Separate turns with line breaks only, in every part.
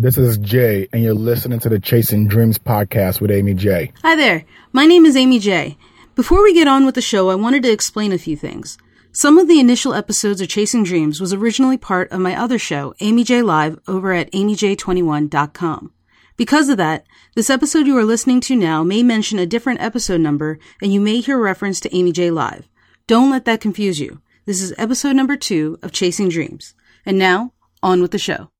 This is Jay, and you're listening to the Chasing Dreams podcast with Amy J.
Hi there. My name is Amy J. Before we get on with the show, I wanted to explain a few things. Some of the initial episodes of Chasing Dreams was originally part of my other show, Amy J Live, over at amyj21.com. Because of that, this episode you are listening to now may mention a different episode number, and you may hear reference to Amy J Live. Don't let that confuse you. This is episode number two of Chasing Dreams. And now, on with the show.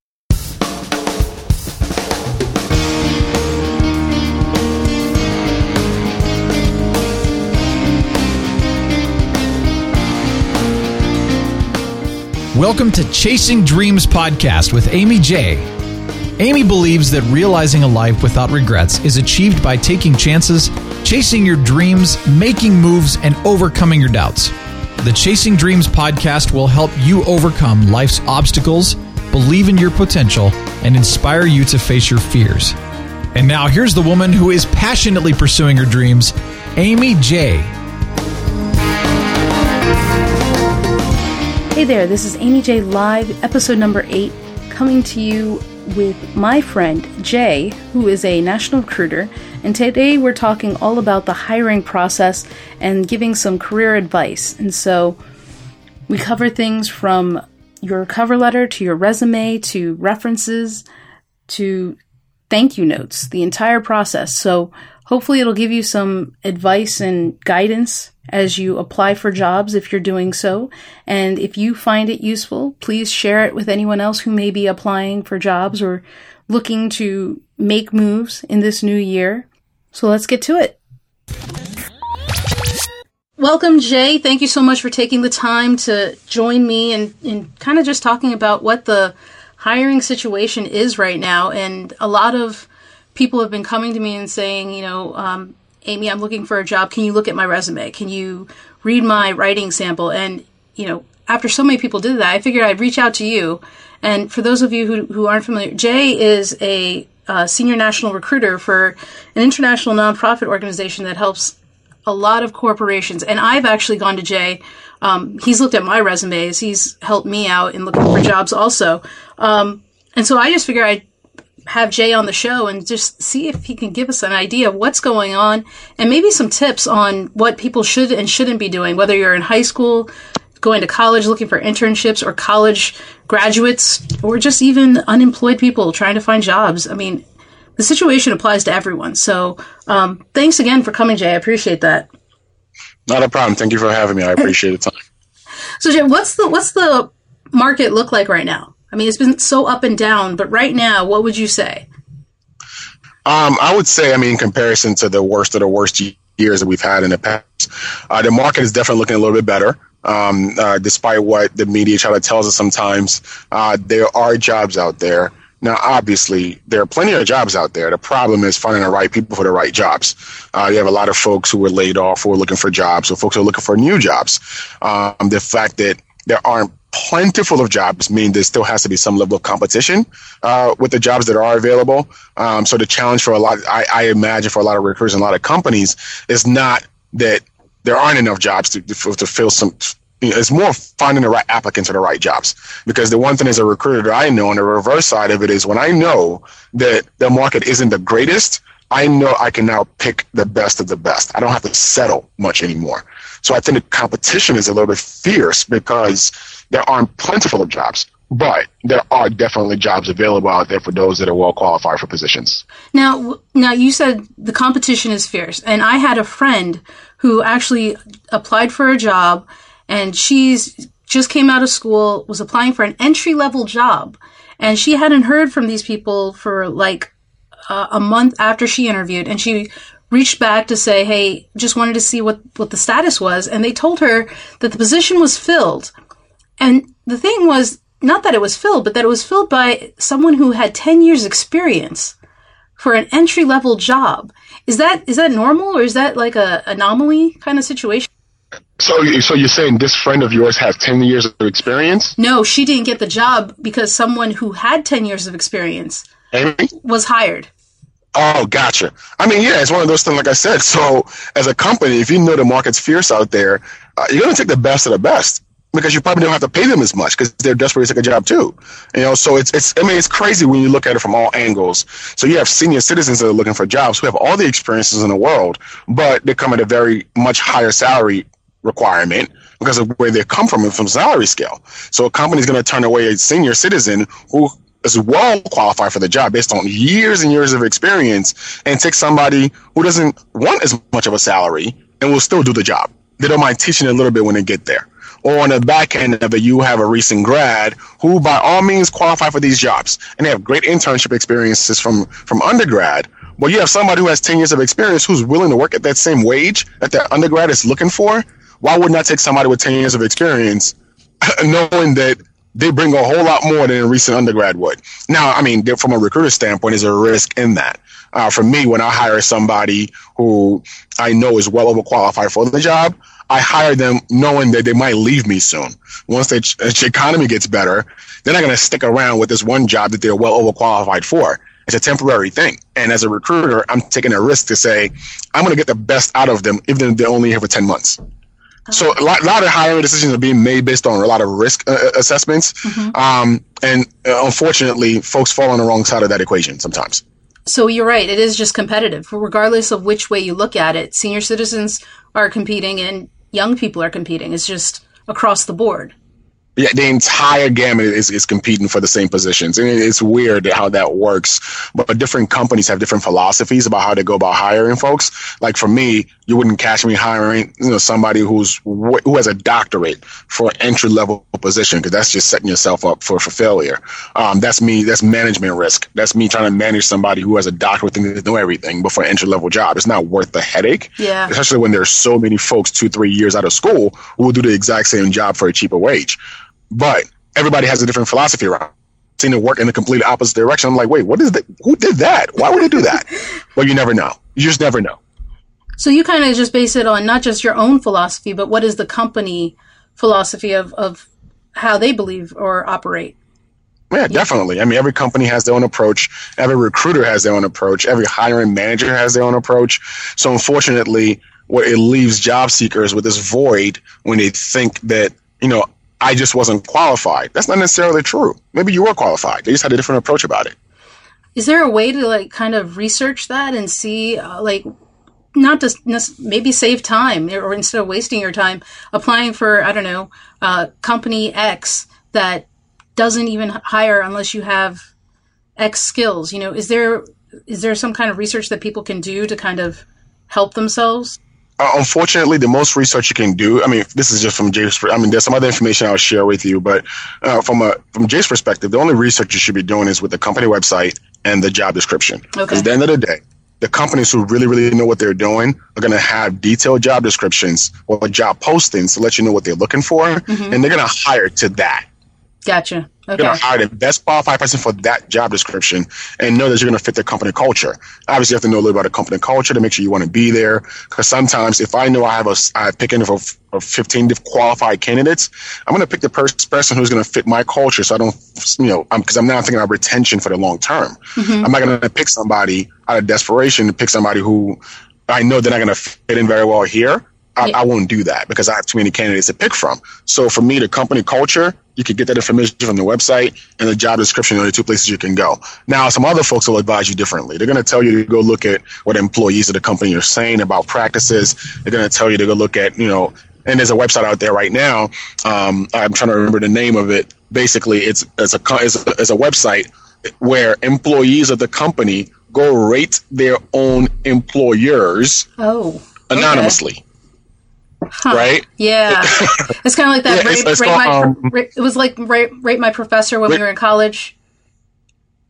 Welcome to Chasing Dreams podcast with Amy J. Amy believes that realizing a life without regrets is achieved by taking chances, chasing your dreams, making moves, and overcoming your doubts. The Chasing Dreams podcast will help you overcome life's obstacles, believe in your potential, and inspire you to face your fears. And now here's the woman who is passionately pursuing her dreams, Amy J.
Hey there, this is Amy J Live, episode number eight, coming to you with my friend Jay, who is a national recruiter. And today we're talking all about the hiring process and giving some career advice. And so we cover things from your cover letter to your resume to references to thank you notes, the entire process. So hopefully it'll give you some advice and guidance as you apply for jobs if you're doing so. And if you find it useful, please share it with anyone else who may be applying for jobs or looking to make moves in this new year. So let's get to it. Welcome, Jay. Thank you so much for taking the time to join me and, and kind of just talking about what the hiring situation is right now. And a lot of people have been coming to me and saying, you know, um, Amy, I'm looking for a job. Can you look at my resume? Can you read my writing sample? And, you know, after so many people did that, I figured I'd reach out to you. And for those of you who, who aren't familiar, Jay is a uh, senior national recruiter for an international nonprofit organization that helps a lot of corporations. And I've actually gone to Jay. Um, he's looked at my resumes. He's helped me out in looking for jobs also. Um, and so I just figured I'd have Jay on the show and just see if he can give us an idea of what's going on and maybe some tips on what people should and shouldn't be doing, whether you're in high school, going to college looking for internships, or college graduates, or just even unemployed people trying to find jobs. I mean, the situation applies to everyone. So, um, thanks again for coming, Jay. I appreciate that.
Not a problem. Thank you for having me. I appreciate the time.
So, Jay, what's the what's the market look like right now? I mean, it's been so up and down, but right now, what would you say?
Um, I would say, I mean, in comparison to the worst of the worst years that we've had in the past, uh, the market is definitely looking a little bit better. Um, uh, despite what the media try to tell us sometimes, uh, there are jobs out there. Now, obviously, there are plenty of jobs out there. The problem is finding the right people for the right jobs. Uh, you have a lot of folks who were laid off who are looking for jobs, or folks who are looking for new jobs. Um, the fact that there aren't plentiful of jobs mean there still has to be some level of competition uh, with the jobs that are available. Um, so the challenge for a lot, I, I, imagine for a lot of recruiters and a lot of companies is not that there aren't enough jobs to, to, to fill some. You know, it's more finding the right applicants for the right jobs. Because the one thing as a recruiter that I know on the reverse side of it is when I know that the market isn't the greatest, I know I can now pick the best of the best. I don't have to settle much anymore. So I think the competition is a little bit fierce because there aren't plentiful of jobs, but there are definitely jobs available out there for those that are well qualified for positions.
Now, now you said the competition is fierce, and I had a friend who actually applied for a job, and she's just came out of school, was applying for an entry level job, and she hadn't heard from these people for like uh, a month after she interviewed, and she reached back to say, "Hey, just wanted to see what what the status was," and they told her that the position was filled and the thing was not that it was filled, but that it was filled by someone who had 10 years experience for an entry level job. Is that is that normal or is that like a anomaly kind of situation?
So, so you're saying this friend of yours has 10 years of experience?
No, she didn't get the job because someone who had 10 years of experience
Amy?
was hired.
Oh, gotcha. I mean, yeah, it's one of those things, like I said. So, as a company, if you know the market's fierce out there, uh, you're going to take the best of the best because you probably don't have to pay them as much because they're desperate to take a job too. You know, so it's it's I mean it's crazy when you look at it from all angles. So you have senior citizens that are looking for jobs who have all the experiences in the world, but they come at a very much higher salary requirement because of where they come from and from salary scale. So a company's going to turn away a senior citizen who is well qualified for the job based on years and years of experience and take somebody who doesn't want as much of a salary and will still do the job. They don't mind teaching a little bit when they get there. Or on the back end of it, you have a recent grad who by all means qualify for these jobs and they have great internship experiences from, from undergrad. But you have somebody who has 10 years of experience who's willing to work at that same wage that that undergrad is looking for. Why would not take somebody with 10 years of experience knowing that they bring a whole lot more than a recent undergrad would. Now, I mean, from a recruiter standpoint, there's a risk in that. Uh, for me, when I hire somebody who I know is well overqualified for the job, I hire them knowing that they might leave me soon. Once the, the economy gets better, they're not going to stick around with this one job that they're well overqualified for. It's a temporary thing. And as a recruiter, I'm taking a risk to say, I'm going to get the best out of them, even if they're only here for 10 months. So a lot, a lot, of hiring decisions are being made based on a lot of risk uh, uh assessments, mm-hmm. um, and uh, unfortunately, folks fall on the wrong side of that equation sometimes.
So you're right; it is just competitive, regardless of which way you look at it. Senior citizens are competing, and young people are competing. It's just across the board
yeah, the entire gamut is, is competing for the same positions. And it's weird how that works. But different companies have different philosophies about how they go about hiring folks. Like for me, you wouldn't catch me hiring, you know, somebody who's who has a doctorate for an entry level position because that's just setting yourself up for, for failure. Um, that's me. That's management risk. That's me trying to manage somebody who has a doctorate thinking they know everything, but for an entry level job, it's not worth the headache.
Yeah.
Especially when there's so many folks two, three years out of school who will do the exact same job for a cheaper wage. But everybody has a different philosophy around. Seen it work in the complete opposite direction. I'm like, wait, what is that? Who did that? Why would they do that? well, you never know. You just never know.
So you kind of just base it on not just your own philosophy, but what is the company philosophy of, of how they believe or operate?
Yeah, definitely. I mean, every company has their own approach. Every recruiter has their own approach. Every hiring manager has their own approach. So unfortunately, what it leaves job seekers with this void when they think that, you know, I just wasn't qualified. That's not necessarily true. Maybe you were qualified. They just had a different approach about it.
Is there a way to like kind of research that and see uh, like not to maybe save time or instead of wasting your time applying for I don't know uh, company X that doesn't even hire unless you have X skills. You know, is there is there some kind of research that people can do to kind of help themselves?
Uh, unfortunately, the most research you can do, I mean, this is just from Jay's, I mean, there's some other information I'll share with you, but uh, from a, from Jay's perspective, the only research you should be doing is with the company website and the job description. Because okay. at the end of the day, the companies who really, really know what they're doing are going to have detailed job descriptions or job postings to let you know what they're looking for, mm-hmm. and they're going to hire to that.
Gotcha.
Okay. You're going to hire the best qualified person for that job description and know that you're going to fit the company culture. Obviously, you have to know a little about the company culture to make sure you want to be there. Because sometimes, if I know I have a, I pick in for, for 15 qualified candidates, I'm going to pick the person who's going to fit my culture. So I don't, you know, because I'm, I'm now thinking about retention for the long term. Mm-hmm. I'm not going to pick somebody out of desperation to pick somebody who I know they're not going to fit in very well here. I, yeah. I, won't do that because I have too many candidates to pick from. So for me, the company culture, you can get that information from the website and the job description are the two places you can go. Now, some other folks will advise you differently. They're going to tell you to go look at what employees of the company are saying about practices. They're going to tell you to go look at, you know, and there's a website out there right now. Um, I'm trying to remember the name of it. Basically, it's, it's a, it's a, it's a website where employees of the company go rate their own employers
oh,
anonymously.
Okay. Huh.
Right?
Yeah. it's kind of like that. Yeah, rate, it's, it's rate called, my, um, it was like rate, rate my professor when we were in college.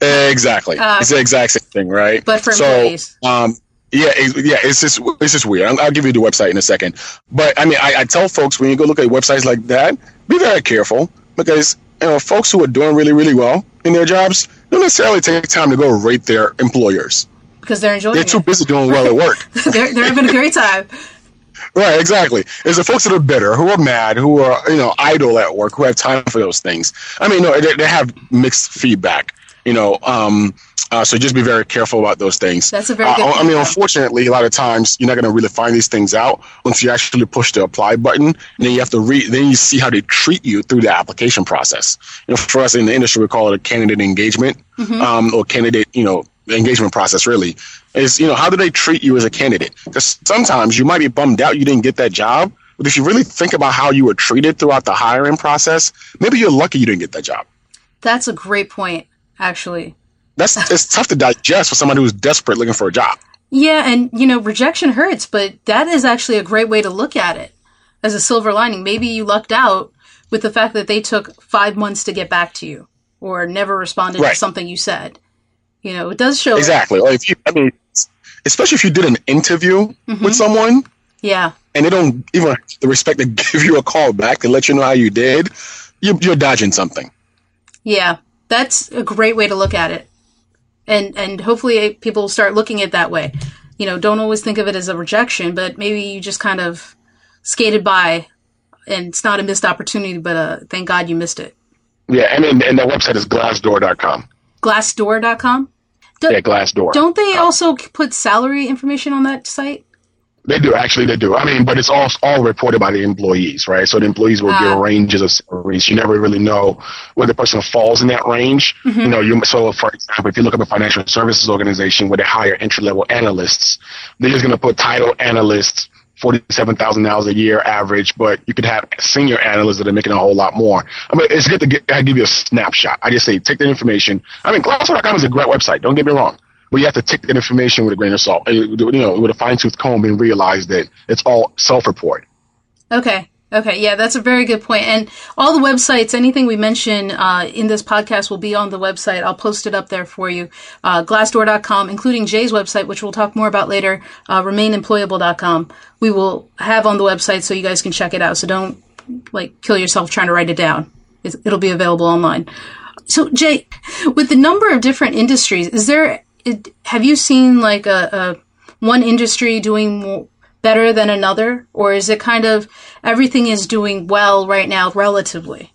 Exactly. Uh, it's the exact same thing, right?
But for so, employees.
Um, yeah, it, yeah, it's just it's just weird. I'll, I'll, give you the website in a second. But I mean, I, I tell folks when you go look at websites like that, be very careful because you know folks who are doing really really well in their jobs don't necessarily take time to go rate their employers
because they're enjoying.
They're too busy doing well at work.
they're, they're having a great time.
Right, exactly. It's the folks that are bitter, who are mad, who are you know idle at work, who have time for those things. I mean, no, they, they have mixed feedback. You know, um, uh, so just be very careful about those things.
That's a very good
uh, I mean, unfortunately, a lot of times you're not going to really find these things out once you actually push the apply button. And then you have to read, then you see how they treat you through the application process. You know, for us in the industry, we call it a candidate engagement
Mm-hmm.
um, or candidate, you know, engagement process really is, you know, how do they treat you as a candidate? Because sometimes you might be bummed out you didn't get that job. But if you really think about how you were treated throughout the hiring process, maybe you're lucky you didn't get that job.
That's a great point, actually.
That's it's tough to digest for somebody who's desperate looking for a job.
Yeah, and you know, rejection hurts, but that is actually a great way to look at it as a silver lining. Maybe you lucked out with the fact that they took five months to get back to you or never responded to something you said. You know, it does show.
Exactly. Or if you, I mean, especially if you did an interview
Mm-hmm.
with someone
Yeah,
and they don't even have the respect to give you a call back and let you know how you did, you, you're dodging something.
yeah, that's a great way to look at it, and and hopefully people will start looking at it that way. You know, don't always think of it as a rejection, but maybe you just kind of skated by, and it's not a missed opportunity, but uh, thank God you missed it.
Yeah, and then, and that website is glassdoor.com.
Glassdoor.com. Do-
Yeah, Glassdoor.
Don't they also put salary information on that site?
They do actually. They do. I mean, but it's all all reported by the employees, right? So the employees will
Ah.
give ranges of salaries. You never really know where the person falls in that range.
Mm-hmm.
You know, you so for example, if you look up a financial services organization where they hire entry level analysts, they're just going to put title analysts. Forty-seven thousand dollars a year average, but you could have senior analysts that are making a whole lot more. I mean, it's good to get, I give you a snapshot. I just say take that information. I mean, Glassdoor.com is a great website. Don't get me wrong, but you have to take that information with a grain of salt, you know, with a fine tooth comb, and realize that it's all self-report.
Okay. Okay. Yeah, that's a very good point. And all the websites, anything we mention uh, in this podcast will be on the website. I'll post it up there for you. Uh, glassdoor.com, including Jay's website, which we'll talk more about later, uh, remainemployable.com. We will have on the website so you guys can check it out. So don't like kill yourself trying to write it down. It's, it'll be available online. So Jay, with the number of different industries, is there, it, have you seen like a, a one industry doing more, better than another, or is it kind of everything is doing well right now relatively?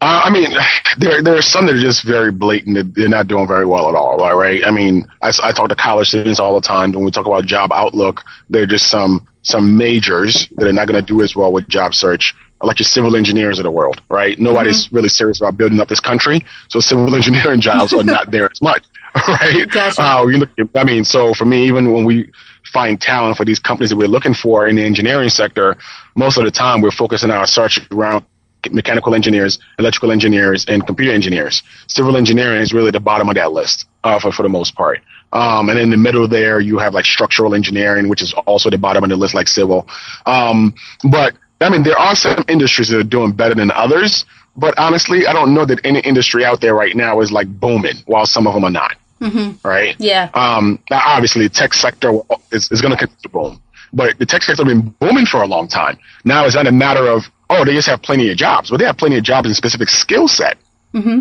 Uh, I mean, there there are some that are just very blatant. That they're not doing very well at all, all right? I mean, I, I talk to college students all the time. When we talk about job outlook, there are just some some majors that are not going to do as well with job search, like your civil engineers of the world, right? Nobody's really serious about building up this country, so civil engineering jobs are not there as much, right?
Gotcha.
Uh, you look, I mean, so for me, even when we find talent for these companies that we're looking for in the engineering sector, most of the time we're focusing our search around mechanical engineers, electrical engineers, and computer engineers. Civil engineering is really the bottom of that list uh, for, for the most part. Um, and in the middle there, you have like structural engineering, which is also the bottom of the list, like civil. Um, but I mean, there are some industries that are doing better than others. But honestly, I don't know that any industry out there right now is like booming, while some of them are not. Mm-hmm. Right?
Yeah.
Um, now, obviously, the tech sector is, is going to continue to boom, but the tech sector has been booming for a long time. Now it's not a matter of oh, they just have plenty of jobs, but they have plenty of jobs in a specific skill set.
Mm-hmm.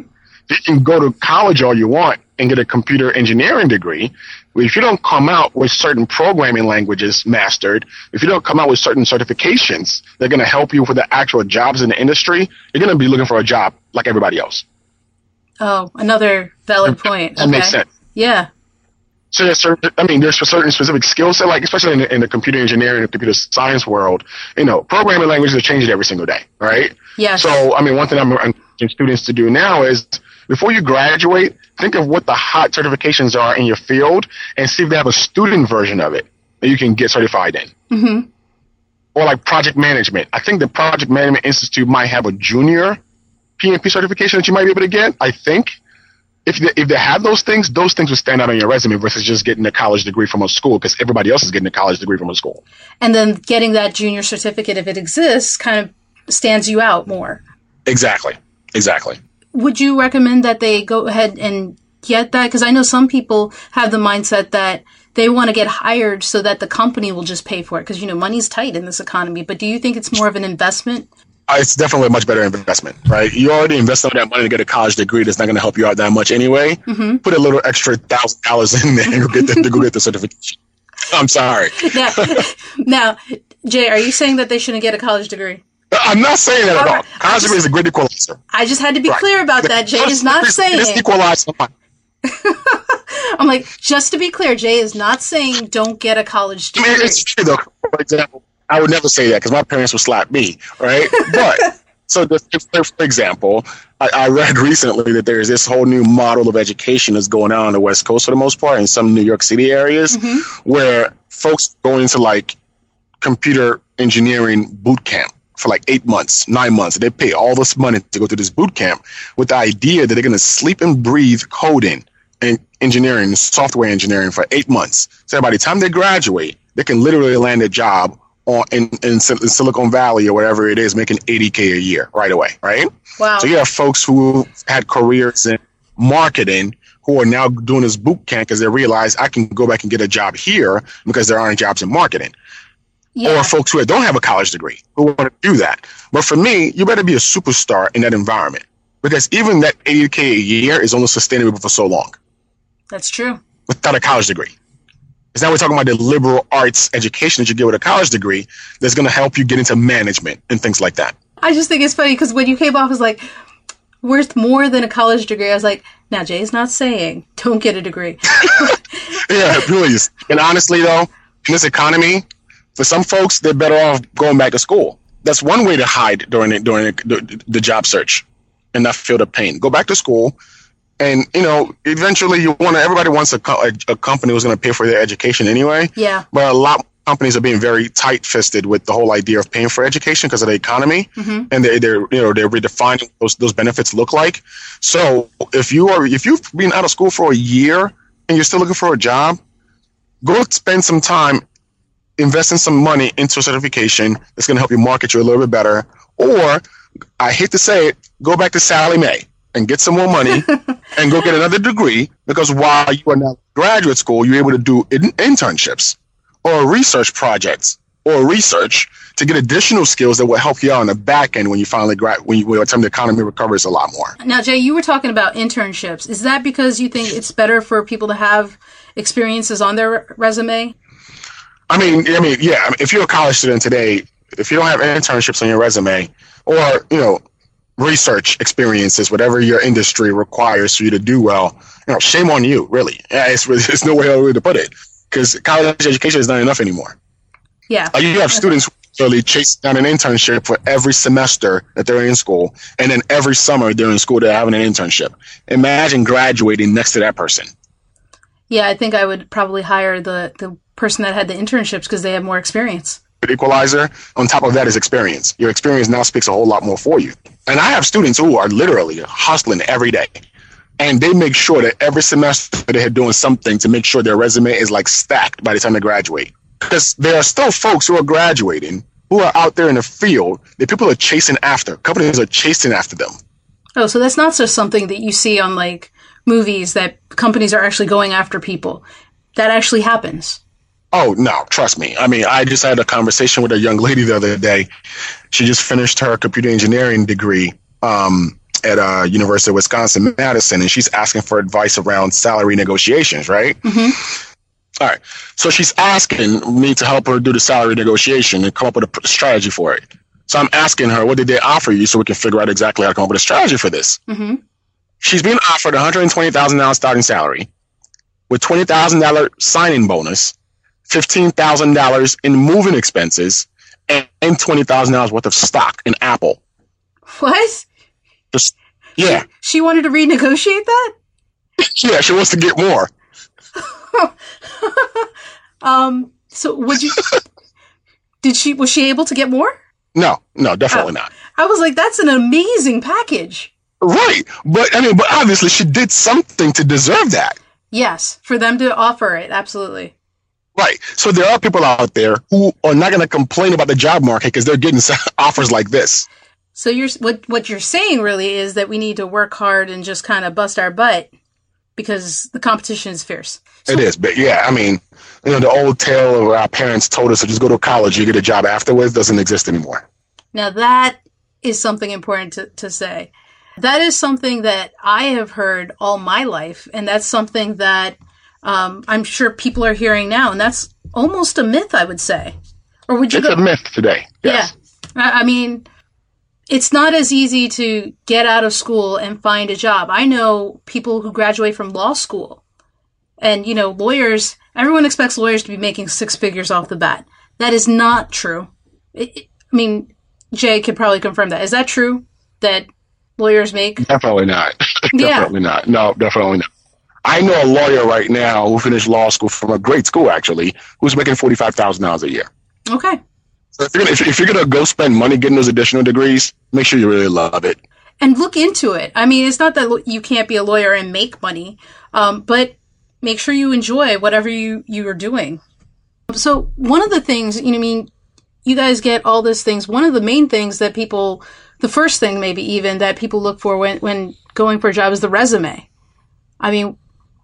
You can go to college all you want and get a computer engineering degree. But if you don't come out with certain programming languages mastered, if you don't come out with certain certifications, they're going to help you for the actual jobs in the industry. You're going to be looking for a job like everybody else.
Oh, another valid point.
That makes sense.
Yeah.
So there's certain, I mean, there's a certain specific skill set, like especially in the, in the computer engineering and computer science world, you know, programming languages are changing every single day, right?
Yes.
So, I mean, one thing I'm encouraging students to do now is before you graduate, think of what the hot certifications are in your field and see if they have a student version of it that you can get certified in.
Mm-hmm.
Or like project management. I think the Project Management Institute might have a junior PMP certification that you might be able to get. I think if they, if they have those things, those things would stand out on your resume versus just getting a college degree from a school because everybody else is getting a college degree from a school.
And then getting that junior certificate, if it exists, kind of stands you out more.
Exactly. Exactly.
Would you recommend that they go ahead and get that? Because I know some people have the mindset that they want to get hired so that the company will just pay for it because you know money's tight in this economy. But do you think it's more of an investment?
Uh, It's definitely a much better investment, right? You already invest some of that money to get a college degree that's not going to help you out that much anyway.
Mm-hmm.
Put a little extra thousand dollars in there and go get the, to go get the certification. I'm sorry.
Now, now, Jay, are you saying that they shouldn't get a college degree?
I'm not saying that at
All
all.
right.
College degree is a great equalizer.
I just had to be
Right.
clear about that. Jay is not saying.
It's equalized.
I'm like, just to be clear, Jay is not saying don't get a college
I
degree.
mean, it's true though. For example, I would never say that because my parents would slap me, right? But so, the, for example, I, I read recently that there's this whole new model of education that's going on on the West Coast for the most part, in some New York City areas, mm-hmm. where folks go into like computer engineering boot camp for like eight months, nine months. They pay all this money to go to this boot camp with the idea that they're going to sleep and breathe coding and engineering, software engineering for eight months. So by the time they graduate, they can literally land a job on in, in, in Silicon Valley or whatever it is, making 80k a year right away, right?
wow.
So you have folks who had careers in marketing who are now doing this boot camp because they realize I can go back and get a job here because there aren't jobs in marketing
yeah.
or folks who don't have a college degree who want to do that. But for me, you better be a superstar in that environment because even that 80k a year is only sustainable for so long
That's true.
without a college degree. Because now we're talking about the liberal arts education that you get with a college degree that's going to help you get into management and things like that.
I just think it's funny because when you came off as like worth more than a college degree, I was like, now Jay's not saying don't get a degree.
Yeah, please. And honestly, though, in this economy, for some folks, they're better off going back to school. That's one way to hide during the, during the, the, the job search and not feel the pain. Go back to school, and you know, eventually, you want to. Everybody wants a, co- a, company who's going to pay for their education anyway.
yeah.
But a lot of companies are being very tight-fisted with the whole idea of paying for education because of the economy, mm-hmm. and they, they're you know they're redefining those those benefits look like. So if you are if you've been out of school for a year and you're still looking for a job, go spend some time investing some money into a certification that's going to help you market you a little bit better. Or I hate to say it, go back to Sallie Mae and get some more money and go get another degree because while you are now in graduate school, you're able to do in- internships or research projects or research to get additional skills that will help you out on the back end when you finally grad when you when the time the economy recovers a lot more.
Now, Jay, you were talking about internships. Is that because you think it's better for people to have experiences on their resume?
I mean, I mean, yeah. If you're a college student today, if you don't have internships on your resume, or you know, research experiences, whatever your industry requires for you to do well, you know, shame on you. Really, yeah, it's there's no way other way to put it because college education is not enough anymore.
Yeah.
Like you have students who really chase down an internship for every semester that they're in school, and then every summer they're in school they're having an internship. Imagine graduating next to that person.
Yeah, I think I would probably hire the, the person that had the internships because they have more experience.
Equalizer. On top of that is experience. Your experience now speaks a whole lot more for you. And I have students who are literally hustling every day. And they make sure that every semester they're doing something to make sure their resume is like stacked by the time they graduate. Because there are still folks who are graduating who are out there in the field that people are chasing after. Companies are chasing after them.
Oh, so that's not just something that you see on like movies that companies are actually going after people. That actually happens.
Oh no, trust me. I mean, I just had a conversation with a young lady the other day. She just finished her computer engineering degree um, at uh, University of Wisconsin Madison, and she's asking for advice around salary negotiations. Right. All right. So she's asking me to help her do the salary negotiation and come up with a strategy for it. So I'm asking her, what did they offer you, so we can figure out exactly how to come up with a strategy for this.
hmm
She's being offered $120,000 starting salary with $20,000 signing bonus, $15,000 in moving expenses, and and $20,000 worth of stock in Apple.
What?
Just, yeah.
She wanted to renegotiate that?
Yeah, she wants to get more.
Um, so would you, did she, was she able to get more?
No, no, definitely not.
I was like, that's an amazing package.
Right. But, I mean, but obviously she did something to deserve that.
Yes, for them to offer it. Absolutely.
Right. So there are people out there who are not going to complain about the job market because they're getting offers like this.
So you're, what, what you're saying really is that we need to work hard and just kind of bust our butt because the competition is fierce.
It is, but yeah, I mean, you know, the old tale of our parents told us to just go to college, you get a job afterwards, doesn't exist anymore.
Now that is something important to, to say. That is something that I have heard all my life, and that's something that um, I'm sure people are hearing now, and that's almost a myth, I would say. Or would you
It's
go?
a myth today. Yes.
Yeah, I, I mean, it's not as easy to get out of school and find a job. I know people who graduate from law school and, you know, lawyers, everyone expects lawyers to be making six figures off the bat. That is not true. It, it, I mean, Jay could probably confirm that. Is that true that lawyers make?
Definitely not. definitely yeah. not. No, definitely not. I know a lawyer right now who finished law school from a great school, actually, who's making $45,000 a year.
Okay.
So if you're, gonna, if, if you're gonna go spend money getting those additional degrees, make sure you really love it
and look into it. I mean, it's not that you can't be a lawyer and make money, um, but make sure you enjoy whatever you you are doing. So one of the things, you know, I mean, you guys get all these things. One of the main things that people, the first thing maybe even that people look for when when going for a job is the resume. I mean,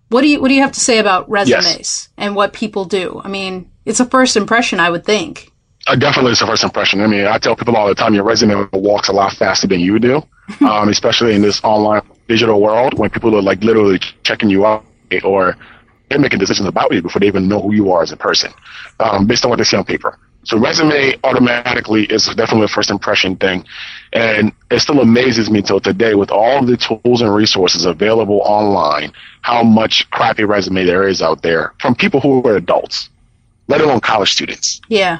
what do you what do you have to say about resumes yes. and what people do? I mean, it's a first impression, I would think.
Uh, definitely, it's a first impression. I mean, I tell people all the time, your resume walks a lot faster than you do, um, especially in this online digital world when people are like literally checking you out or they're making decisions about you before they even know who you are as a person, um, based on what they see on paper. So resume automatically is definitely a first impression thing. And it still amazes me till today with all the tools and resources available online, how much crappy resume there is out there from people who are adults, let alone college students.
Yeah.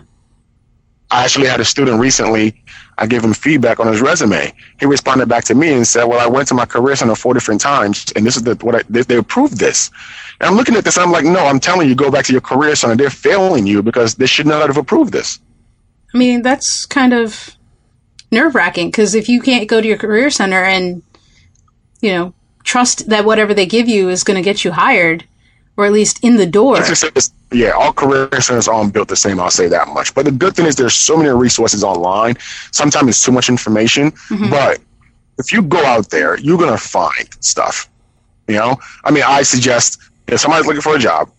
I actually had a student recently. I gave him feedback on his resume. He responded back to me and said, "Well, I went to my career center four different times, and this is the what I, they, they approved this." And I'm looking at this, and I'm like, "No, I'm telling you, go back to your career center. They're failing you because they should not have approved this."
I mean, that's kind of nerve wracking because if you can't go to your career center and you know trust that whatever they give you is going to get you hired, or at least in the door.
Yeah, all career centers aren't built the same. I'll say that much. But the good thing is there's so many resources online. Sometimes it's too much information, mm-hmm. but if you go out there, you're gonna find stuff. You know, I mean, I suggest if somebody's looking for a job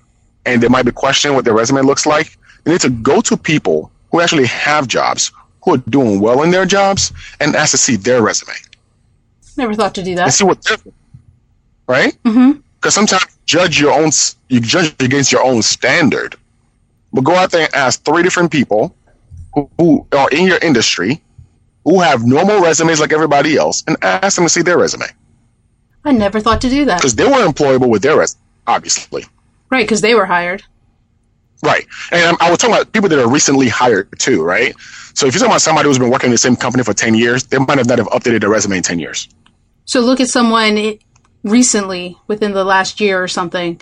and they might be questioning what their resume looks like, they need to go to people who actually have jobs, who are doing well in their jobs, and ask to see their resume.
Never thought to do that.
And see what right.
Mm-hmm.
Because sometimes judge your own, you judge against your own standard. But go out there and ask three different people who, who are in your industry, who have normal resumes like everybody else, and ask them to see their resume.
I never thought to do that.
Because they were employable with their resume, obviously.
Right, because they were hired.
Right. And I was talking about people that are recently hired too, right? So if you're talking about somebody who's been working in the same company for 10 years, they might have not have updated their resume in 10 years.
So look at someone recently within the last year or something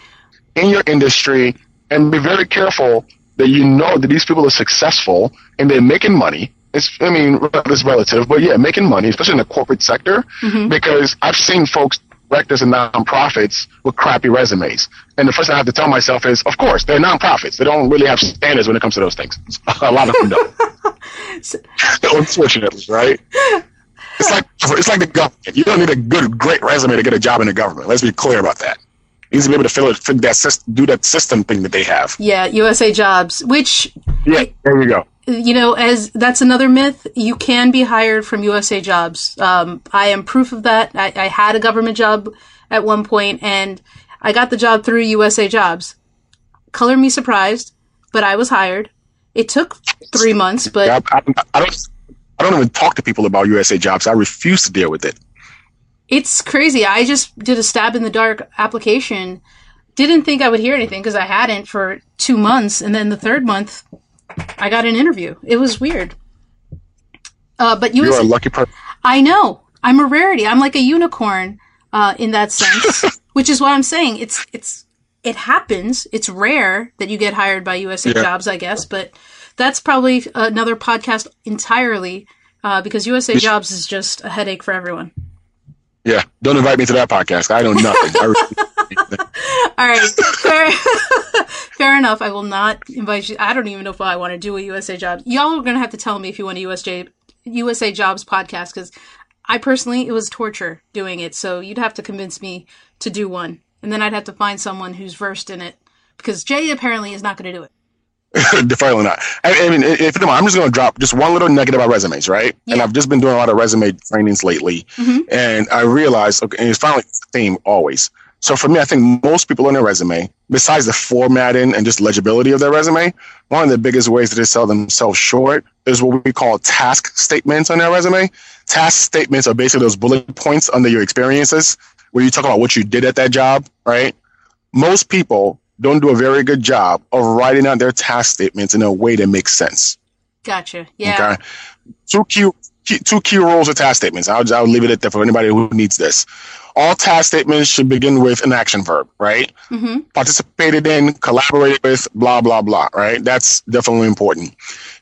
in your industry and be very careful that you know that these people are successful and they're making money it's i mean it's relative but yeah making money especially in the corporate sector mm-hmm. because i've seen folks directors and nonprofits with crappy resumes and the first thing i have to tell myself is of course they're nonprofits they don't really have standards when it comes to those things a lot of them don't unfortunately right it's like it's like the government. You don't need a good, great resume to get a job in the government. Let's be clear about that. You need to be able to fill it, fit that system, do that system thing that they have.
Yeah, USA Jobs, which
yeah, there you go.
You know, as that's another myth. You can be hired from USA Jobs. Um, I am proof of that. I, I had a government job at one point, and I got the job through USA Jobs. Color me surprised, but I was hired. It took three months, but
yeah, I, I, don't. I don't even talk to people about USA jobs. I refuse to deal with it.
It's crazy. I just did a stab in the dark application. Didn't think I would hear anything because I hadn't for two months, and then the third month, I got an interview. It was weird. Uh, but USA,
you're a lucky person.
I know. I'm a rarity. I'm like a unicorn uh, in that sense, which is what I'm saying. It's it's it happens. It's rare that you get hired by USA yeah. Jobs, I guess, but that's probably another podcast entirely uh, because USA Jobs is just a headache for everyone.
Yeah, don't invite me to that podcast. I don't know nothing.
All right, fair, fair enough. I will not invite you. I don't even know if I want to do a USA Jobs. Y'all are gonna have to tell me if you want a USJ, USA Jobs podcast because I personally it was torture doing it. So you'd have to convince me to do one, and then I'd have to find someone who's versed in it because Jay apparently is not going to do it.
Definitely not. I, I mean, if I'm just going to drop just one little nugget about resumes, right? Yeah. And I've just been doing a lot of resume trainings lately, mm-hmm. and I realized, okay, and it's finally the theme always. So for me, I think most people on their resume, besides the formatting and just legibility of their resume, one of the biggest ways that they sell themselves short is what we call task statements on their resume. Task statements are basically those bullet points under your experiences where you talk about what you did at that job, right? Most people don't do a very good job of writing out their task statements in a way that makes sense.
Gotcha. Yeah.
Okay. Two key, key two key rules of task statements. I'll, I'll leave it at that for anybody who needs this. All task statements should begin with an action verb, right?
Mm-hmm.
Participated in, collaborated with, blah, blah, blah, right? That's definitely important.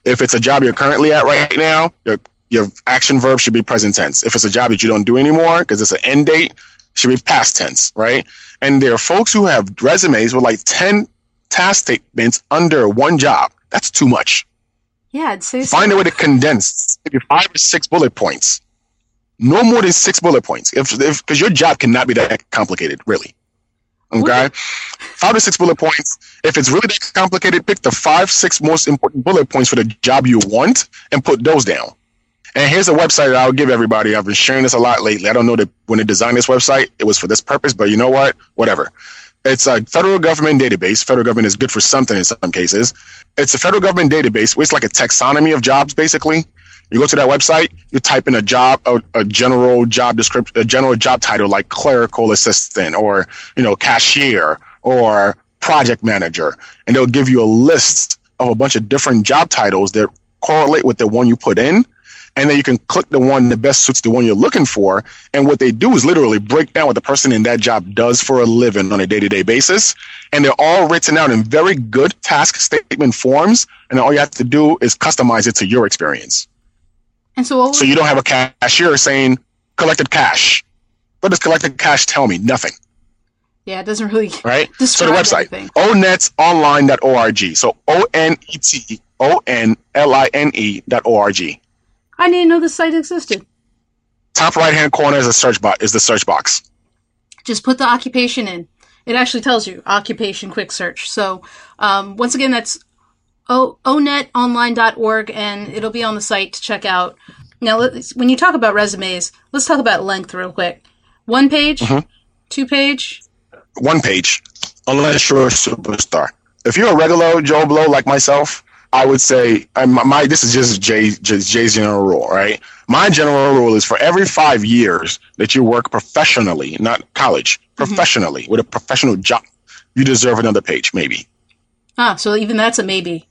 If it's a job you're currently at right now, your, your action verb should be present tense. If it's a job that you don't do anymore because it's an end date, should be past tense, right? And there are folks who have resumes with like 10 task statements under one job. That's too much.
Yeah, I'd so.
Find a way to condense maybe five or six bullet points. No more than six bullet points. If if because your job cannot be that complicated, really. Okay, five to six bullet points. If it's really that complicated, pick the five, six most important bullet points for the job you want and put those down. And here's a website that I'll give everybody. I've been sharing this a lot lately. I don't know that when they designed this website, it was for this purpose, but you know what? Whatever. It's a federal government database. Federal government is good for something in some cases. It's a federal government database. It's like a taxonomy of jobs, basically. You go to that website, you type in a job, a, a general job description, a general job title like clerical assistant or, you know, cashier or project manager. And they'll give you a list of a bunch of different job titles that correlate with the one you put in and then you can click the one that best suits the one you're looking for. And what they do is literally break down what the person in that job does for a living on a day to day basis. And they're all written out in very good task statement forms. And all you have to do is customize it to your experience.
And so,
so you don't have a cashier saying collected cash. What does collected cash tell me? Nothing.
Yeah, it doesn't really
right. So the website onetonline.org. So O N E T O N L I N E dot O R G.
I didn't know the site existed.
Top right hand corner is a search box. Is the search box.
Just put the occupation in. It actually tells you occupation quick search. So um, once again, that's o- onetonline.org, and it'll be on the site to check out. Now, when you talk about resumes, let's talk about length real quick. One page, mm-hmm. two page,
one page. Unless you're a superstar. If you're a regular Joe Blow like myself, I would say my, my this is just Jay just Jay's general rule, right? My general rule is for every five years that you work professionally, not college, mm-hmm. professionally mm-hmm. with a professional job, you deserve another page, maybe.
Ah, so even that's a maybe.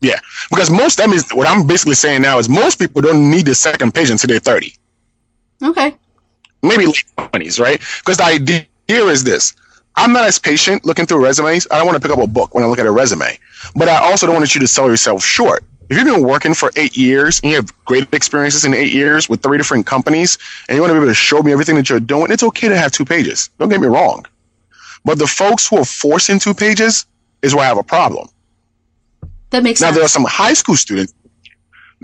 Yeah, because most that means what I'm basically saying now is most people don't need the second page until they're 30.
Okay.
Maybe late 20s, right? Because the idea is this I'm not as patient looking through resumes. I don't want to pick up a book when I look at a resume, but I also don't want you to sell yourself short. If you've been working for eight years and you have great experiences in eight years with three different companies and you want to be able to show me everything that you're doing, it's okay to have two pages. Don't get me wrong. But the folks who are forcing two pages is where I have a problem.
That makes
now,
sense.
Now, there are some high school students.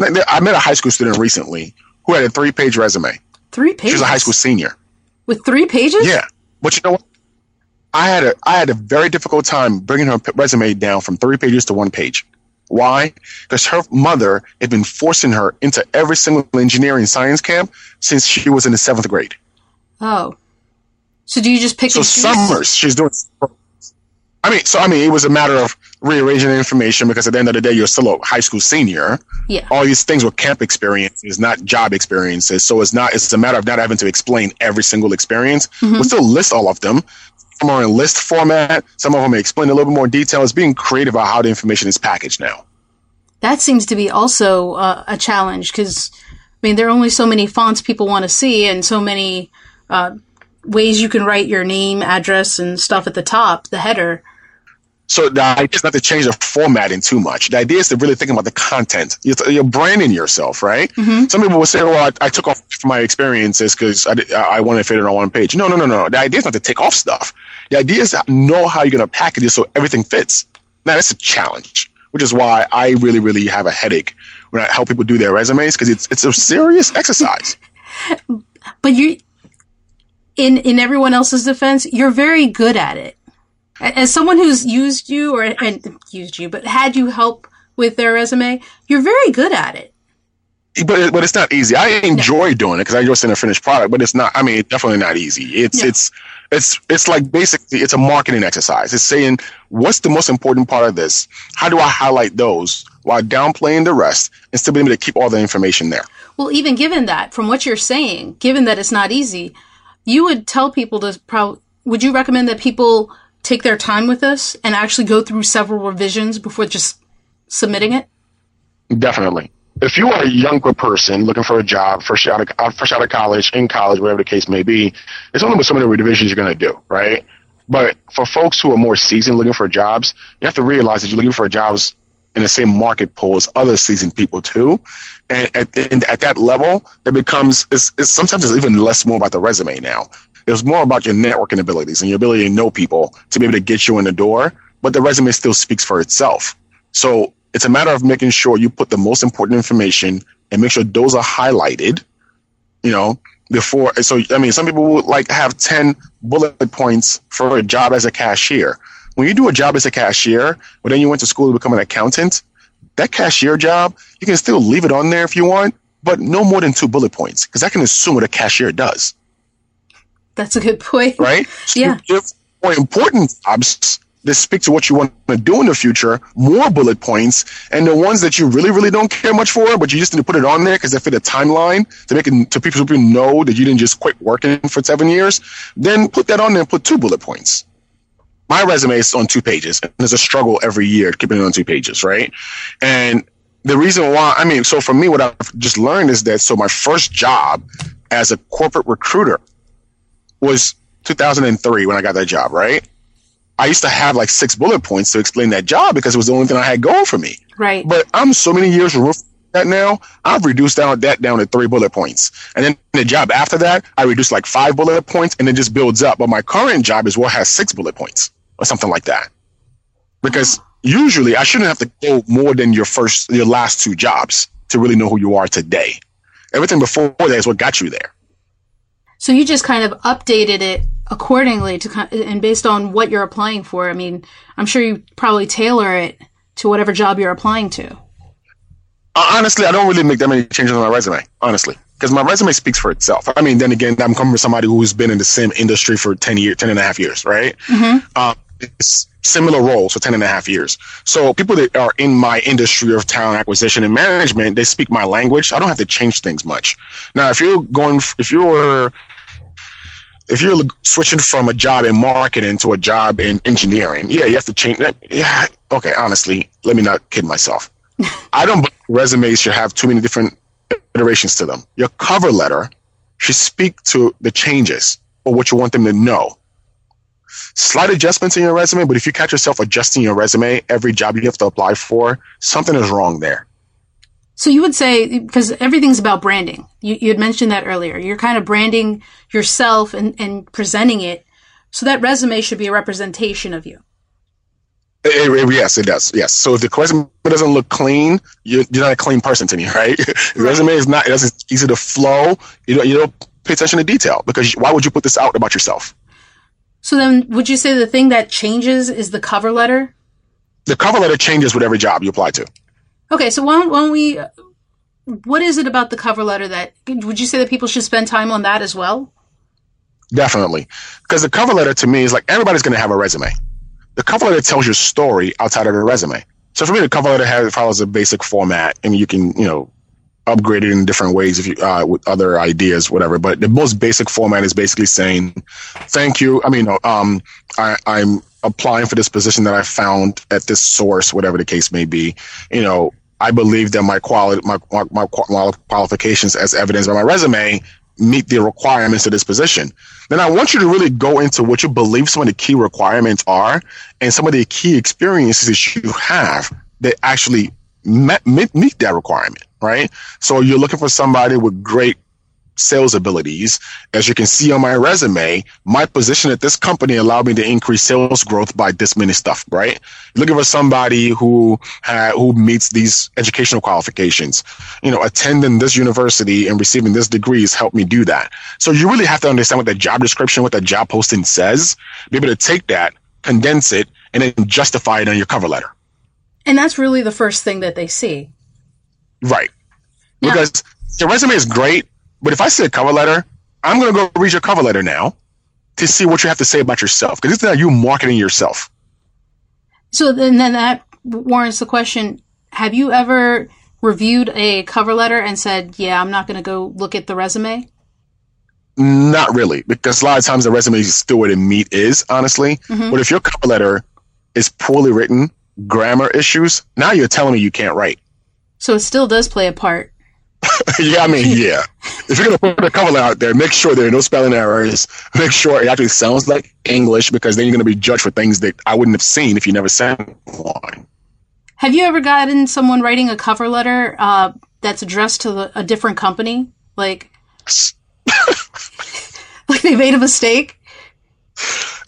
I met a high school student recently who had a three page resume.
Three pages?
She was a high school senior.
With three pages?
Yeah. But you know what? I had a I had a very difficult time bringing her resume down from three pages to one page. Why? Because her mother had been forcing her into every single engineering science camp since she was in the seventh grade.
Oh, so do you just pick?
So summers she's doing. I mean, so I mean, it was a matter of rearranging the information because at the end of the day, you're still a high school senior.
Yeah.
All these things were camp experiences, not job experiences. So it's not. It's a matter of not having to explain every single experience. Mm-hmm. We'll still list all of them, are in list format. Some of them explain a little bit more detail. It's being creative about how the information is packaged now.
That seems to be also uh, a challenge because, I mean, there are only so many fonts people want to see and so many uh, ways you can write your name, address, and stuff at the top, the header.
So the idea is not to change the formatting too much. The idea is to really think about the content. You're, you're branding yourself, right? Mm-hmm. Some people will say, "Well, I, I took off my experiences because I, I wanted to fit it on one page." No, no, no, no. The idea is not to take off stuff. The idea is to know how you're going to package it so everything fits. Now that's a challenge, which is why I really, really have a headache when I help people do their resumes because it's it's a serious exercise.
But you, in in everyone else's defense, you're very good at it. As someone who's used you or and used you, but had you help with their resume, you're very good at it
but but it's not easy. I enjoy no. doing it because I enjoy seeing a finished product, but it's not. I mean, it's definitely not easy. It's it's It's it's like basically it's a marketing exercise. It's saying what's the most important part of this? How do I highlight those while downplaying the rest and still be able to keep all the information there?
Well, even given that, from what you're saying, given that it's not easy, you would tell people to probably would you recommend that people take their time with this and actually go through several revisions before just submitting it?
Definitely. If you are a younger person looking for a job, fresh out of, uh, out of college, in college, whatever the case may be, it's only with so many revisions you're going to do, right? But for folks who are more seasoned looking for jobs, you have to realize that you're looking for jobs in the same market pool as other seasoned people too. And at, and at that level, it becomes, it's, it's sometimes it's even less more about the resume now. It's more about your networking abilities and your ability to know people to be able to get you in the door. But the resume still speaks for itself. So it's a matter of making sure you put the most important information and make sure those are highlighted, you know, before. So, I mean, some people would like have 10 bullet points for a job as a cashier. When you do a job as a cashier, but then you went to school to become an accountant, that cashier job, you can still leave it on there if you want, but no more than two bullet points because I can assume what a cashier does.
That's a good point.
Right?
So yeah.
more important jobs that speak to what you want to do in the future, more bullet points, and the ones that you really, really don't care much for, but you just need to put it on there because they fit a timeline to make it to people who know that you didn't just quit working for seven years. Then put that on there and put two bullet points. My resume is on two pages, and there's a struggle every year keeping it on two pages, right? And the reason why, I mean, so for me, what I've just learned is that so my first job as a corporate recruiter was 2003 when I got that job, right? I used to have like six bullet points to explain that job because it was the only thing I had going for me.
Right.
But I'm so many years removed from that now. I've reduced down that down to three bullet points, and then the job after that, I reduced like five bullet points, and it just builds up. But my current job is what has six bullet points or something like that, because usually I shouldn't have to go more than your first, your last two jobs to really know who you are today. Everything before that is what got you there.
So you just kind of updated it accordingly to and based on what you're applying for. I mean, I'm sure you probably tailor it to whatever job you're applying to.
Uh, honestly, I don't really make that many changes on my resume, honestly, because my resume speaks for itself. I mean, then again, I'm coming from somebody who's been in the same industry for 10 years, 10 and a half years, right? Mm-hmm. Uh, it's similar roles for 10 and a half years. So people that are in my industry of talent acquisition and management, they speak my language. I don't have to change things much. Now, if you're going, if you're if you're switching from a job in marketing to a job in engineering, yeah, you have to change that. Yeah, okay. Honestly, let me not kid myself. I don't believe resumes should have too many different iterations to them. Your cover letter should speak to the changes or what you want them to know. Slight adjustments in your resume, but if you catch yourself adjusting your resume every job you have to apply for, something is wrong there.
So you would say, because everything's about branding. You, you had mentioned that earlier. You're kind of branding yourself and, and presenting it. So that resume should be a representation of you.
It, it, yes, it does. Yes. So if the resume doesn't look clean, you're, you're not a clean person to me, right? the resume is not, it doesn't easy to flow. You don't, you don't pay attention to detail because why would you put this out about yourself?
So then would you say the thing that changes is the cover letter?
The cover letter changes with every job you apply to.
Okay, so why don't, why don't we? What is it about the cover letter that would you say that people should spend time on that as well?
Definitely, because the cover letter to me is like everybody's going to have a resume. The cover letter tells your story outside of the resume. So for me, the cover letter has, follows a basic format, and you can you know upgrade it in different ways if you uh, with other ideas, whatever. But the most basic format is basically saying, "Thank you." I mean, um, I, I'm applying for this position that I found at this source, whatever the case may be. You know, I believe that my quality, my, my, my qualifications as evidenced by my resume meet the requirements of this position. Then I want you to really go into what you believe some of the key requirements are and some of the key experiences that you have that actually meet, meet that requirement, right? So you're looking for somebody with great sales abilities. As you can see on my resume, my position at this company allowed me to increase sales growth by this many stuff, right? Looking for somebody who who meets these educational qualifications. You know, attending this university and receiving this degrees helped me do that. So you really have to understand what the job description, what the job posting says, be able to take that, condense it, and then justify it on your cover letter.
And that's really the first thing that they see.
Right. Now, because your resume is great, but if I see a cover letter, I'm going to go read your cover letter now. to see what you have to say about yourself because it's not you marketing yourself.
So then, then that warrants the question: Have you ever reviewed a cover letter and said, "Yeah, I'm not going to go look at the resume"?
Not really, because a lot of times the resume is still where the meat is, honestly.
Mhm.
But if your cover letter is poorly written, grammar issues, now you're telling me you can't write.
So it still does play a part.
yeah, I mean, yeah. If you're gonna put a cover letter out there, make sure there are no spelling errors. Make sure it actually sounds like English, because then you're gonna be judged for things that I wouldn't have seen if you never sent one.
Have you ever gotten someone writing a cover letter uh, that's addressed to the, a different company? Like, like they made a mistake?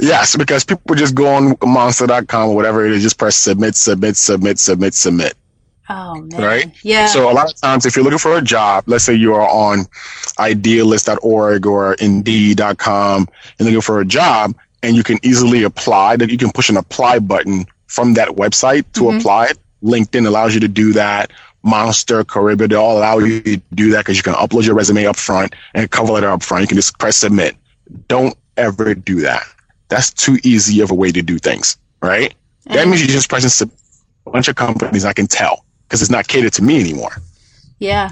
Yes, because people just go on monster.com or whatever it is, just press submit, submit, submit, submit, submit.
Oh man,
Right?
Yeah.
So a lot of times, if you're looking for a job, let's say you are on idealist.org or indeed.com and looking for a job, and you can easily apply, that you can push an apply button from that website to
Mhm.
apply it. LinkedIn allows you to do that. Monster, Careerbuilder, they all allow you to do that because you can upload your resume up front and cover letter up front. You can just press submit. Don't ever do that. That's too easy of a way to do things, right? That means you're just pressing sub- a bunch of companies I can tell because it's not catered to me anymore.
yeah.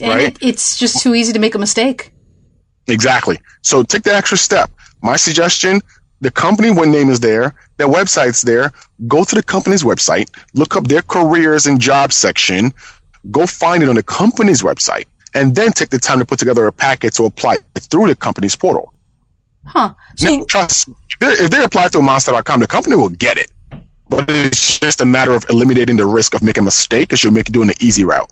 And
Right?
it, it's just too easy to make a mistake.
Exactly. So take the extra step. My suggestion the company one name is there, their website's there. Go to the company's website, look up their careers and jobs section, go find it on the company's website, and then take the time to put together a packet to apply through the company's portal.
Huh.
Now, trust, if they apply through monster.com, the company will get it. But it's just a matter of eliminating the risk of making a mistake because you're doing the easy route.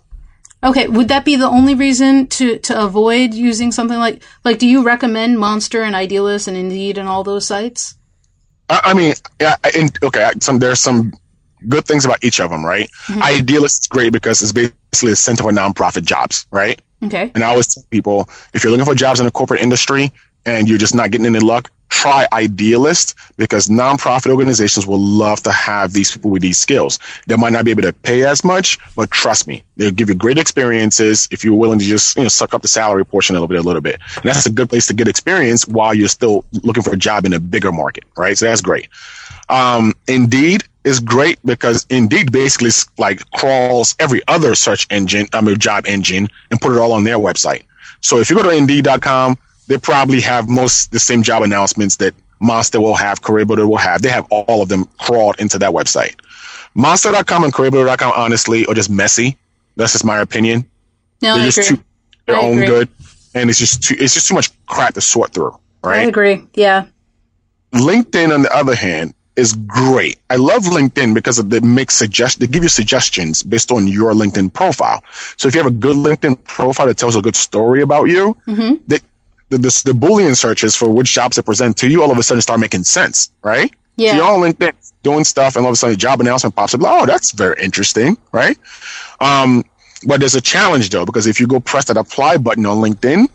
okay, would that be the only reason to, to avoid using something like, like, do you recommend Monster and Idealist and Indeed and all those sites?
I, I mean, yeah, I- okay, some there's some good things about each of them, right?
Mhm.
Idealist is great because it's basically a center for nonprofit jobs, right?
Okay.
And I always tell people if you're looking for jobs in the corporate industry and you're just not getting any luck, try Idealist because nonprofit organizations will love to have these people with these skills. They might not be able to pay as much, but trust me, they'll give you great experiences if you're willing to just you know suck up the salary portion a little bit, a little bit. And that's a good place to get experience while you're still looking for a job in a bigger market, right? So that's great. Um, Indeed is great because Indeed basically like crawls every other search engine, I mean job engine, and put it all on their website. So if you go to Indeed.com, they probably have most the same job announcements that Monster will have, Careerbuilder will have. They have all of them crawled into that website. Monster.com and Careerbuilder.com, honestly, are just messy. That's just my opinion.
No, I
They're just
agree.
too their
I
own
agree.
good, and it's just too it's just too much crap to sort through, Right?
I agree. Yeah.
LinkedIn, on the other hand, is great. I love LinkedIn because they make suggest they give you suggestions based on your LinkedIn profile. So if you have a good LinkedIn profile that tells a good story about you,
hmm
the, the, the, the Boolean searches for which jobs to present to you all of a sudden start making sense, right? So
Yeah.
you're on LinkedIn doing stuff, and all of a sudden a job announcement pops up. Like, oh, that's very interesting, right? Um, but there's a challenge though, because if you go press that apply button on LinkedIn,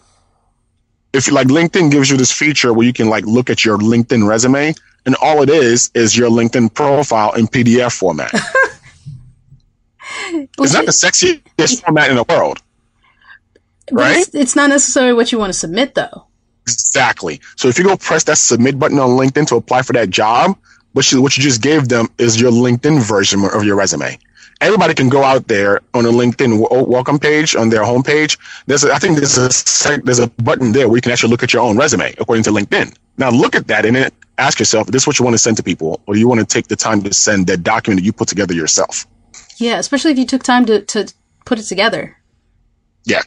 if you like LinkedIn gives you this feature where you can like look at your LinkedIn resume, and all it is is your LinkedIn profile in PDF format. It's not the sexiest format in the world. Right?
It's, it's not necessarily what you want to submit, though.
Exactly. So if you go press that submit button on LinkedIn to apply for that job, what you, what you just gave them is your LinkedIn version of your resume. Everybody can go out there on a LinkedIn w- oh, welcome page on their homepage. There's a, I think there's a there's a button there where you can actually look at your own resume according to LinkedIn. Now look at that and then ask yourself, is this what you want to send to people, or you want to take the time to send that document that you put together yourself?
Yeah, especially if you took time to, to put it together.
Yeah.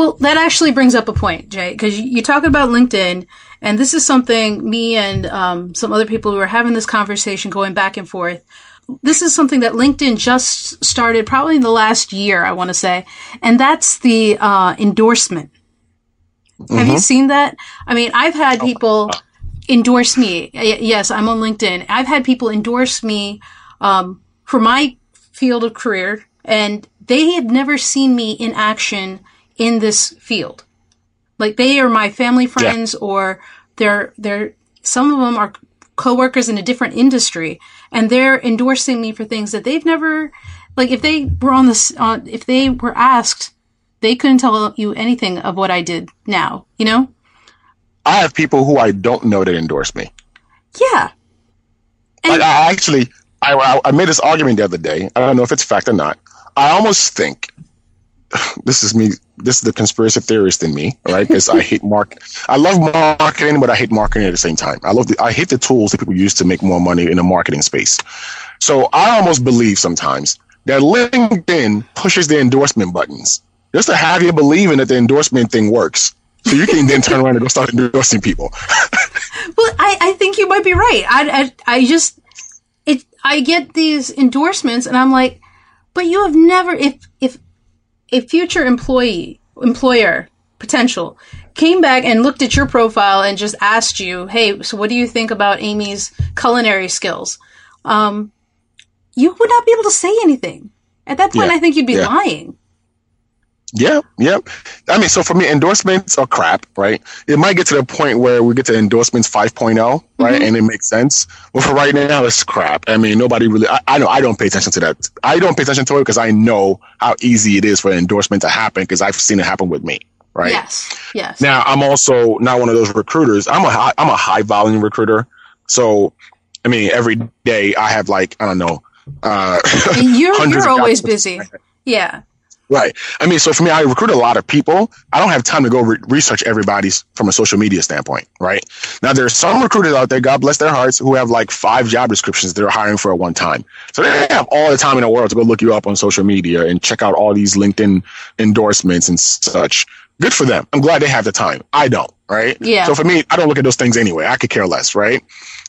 Well, that actually brings up a point, Jay, because you, you talk about LinkedIn, and this is something me and um, some other people who are having this conversation going back and forth. This is something that LinkedIn just started probably in the last year, I want to say, and that's the uh, endorsement. Have you seen that? I mean, I've had people endorse me. Yes, I'm on LinkedIn. I've had people endorse me um, for my field of career, and they had never seen me in action in this field. Like they are my family friends, or they're they're some of them are coworkers in a different industry, and they're endorsing me for things that they've never. Like if they were on this, on if they were asked, they couldn't tell you anything of what I did now. You know?
I have people who I don't know that endorse me.
Yeah. And-
Like I actually, I, I I made this argument the other day. I don't know if it's fact or not. I almost think this is me. This is the conspiracy theorist in me, right? Because I hate mark. I love marketing, but I hate marketing at the same time. I love the. I hate the tools that people use to make more money in the marketing space. So I almost believe sometimes that LinkedIn pushes the endorsement buttons just to have you believing that the endorsement thing works. So you can then turn around and go start endorsing people.
Well, I, I think you might be right. I, I, I just, it, I get these endorsements and I'm like, but you have never, if, if a future employee, employer, potential, came back and looked at your profile and just asked you, hey, so what do you think about Amy's culinary skills? Um, you would not be able to say anything. At that point,
Yeah,
I think you'd be
yeah.
lying.
Yeah, yeah. I mean, so for me, endorsements are crap, right? It might get to the point where we get to endorsements 5.0, right? And it makes sense. But for right now, it's crap. I mean, nobody really, I, I know I don't pay attention to that. I don't pay attention to it because I know how easy it is for an endorsement to happen because I've seen it happen with me, right?
Yes. Yes.
Now, I'm also not one of those recruiters. I'm a high, I'm a high volume recruiter. So, I mean, every day I have like, I don't know, uh,
And you're, you're always busy. Yeah.
Right. I mean, so for me, I recruit a lot of people. I don't have time to go re- research everybody's from a social media standpoint. Right. Now, there's some recruiters out there, God bless their hearts, who have like five job descriptions they're hiring for at one time. So they have all the time in the world to go look you up on social media and check out all these LinkedIn endorsements and such. Good for them. I'm glad they have the time. I don't. Right.
Yeah.
So for me, I don't look at those things anyway. I could care less. Right.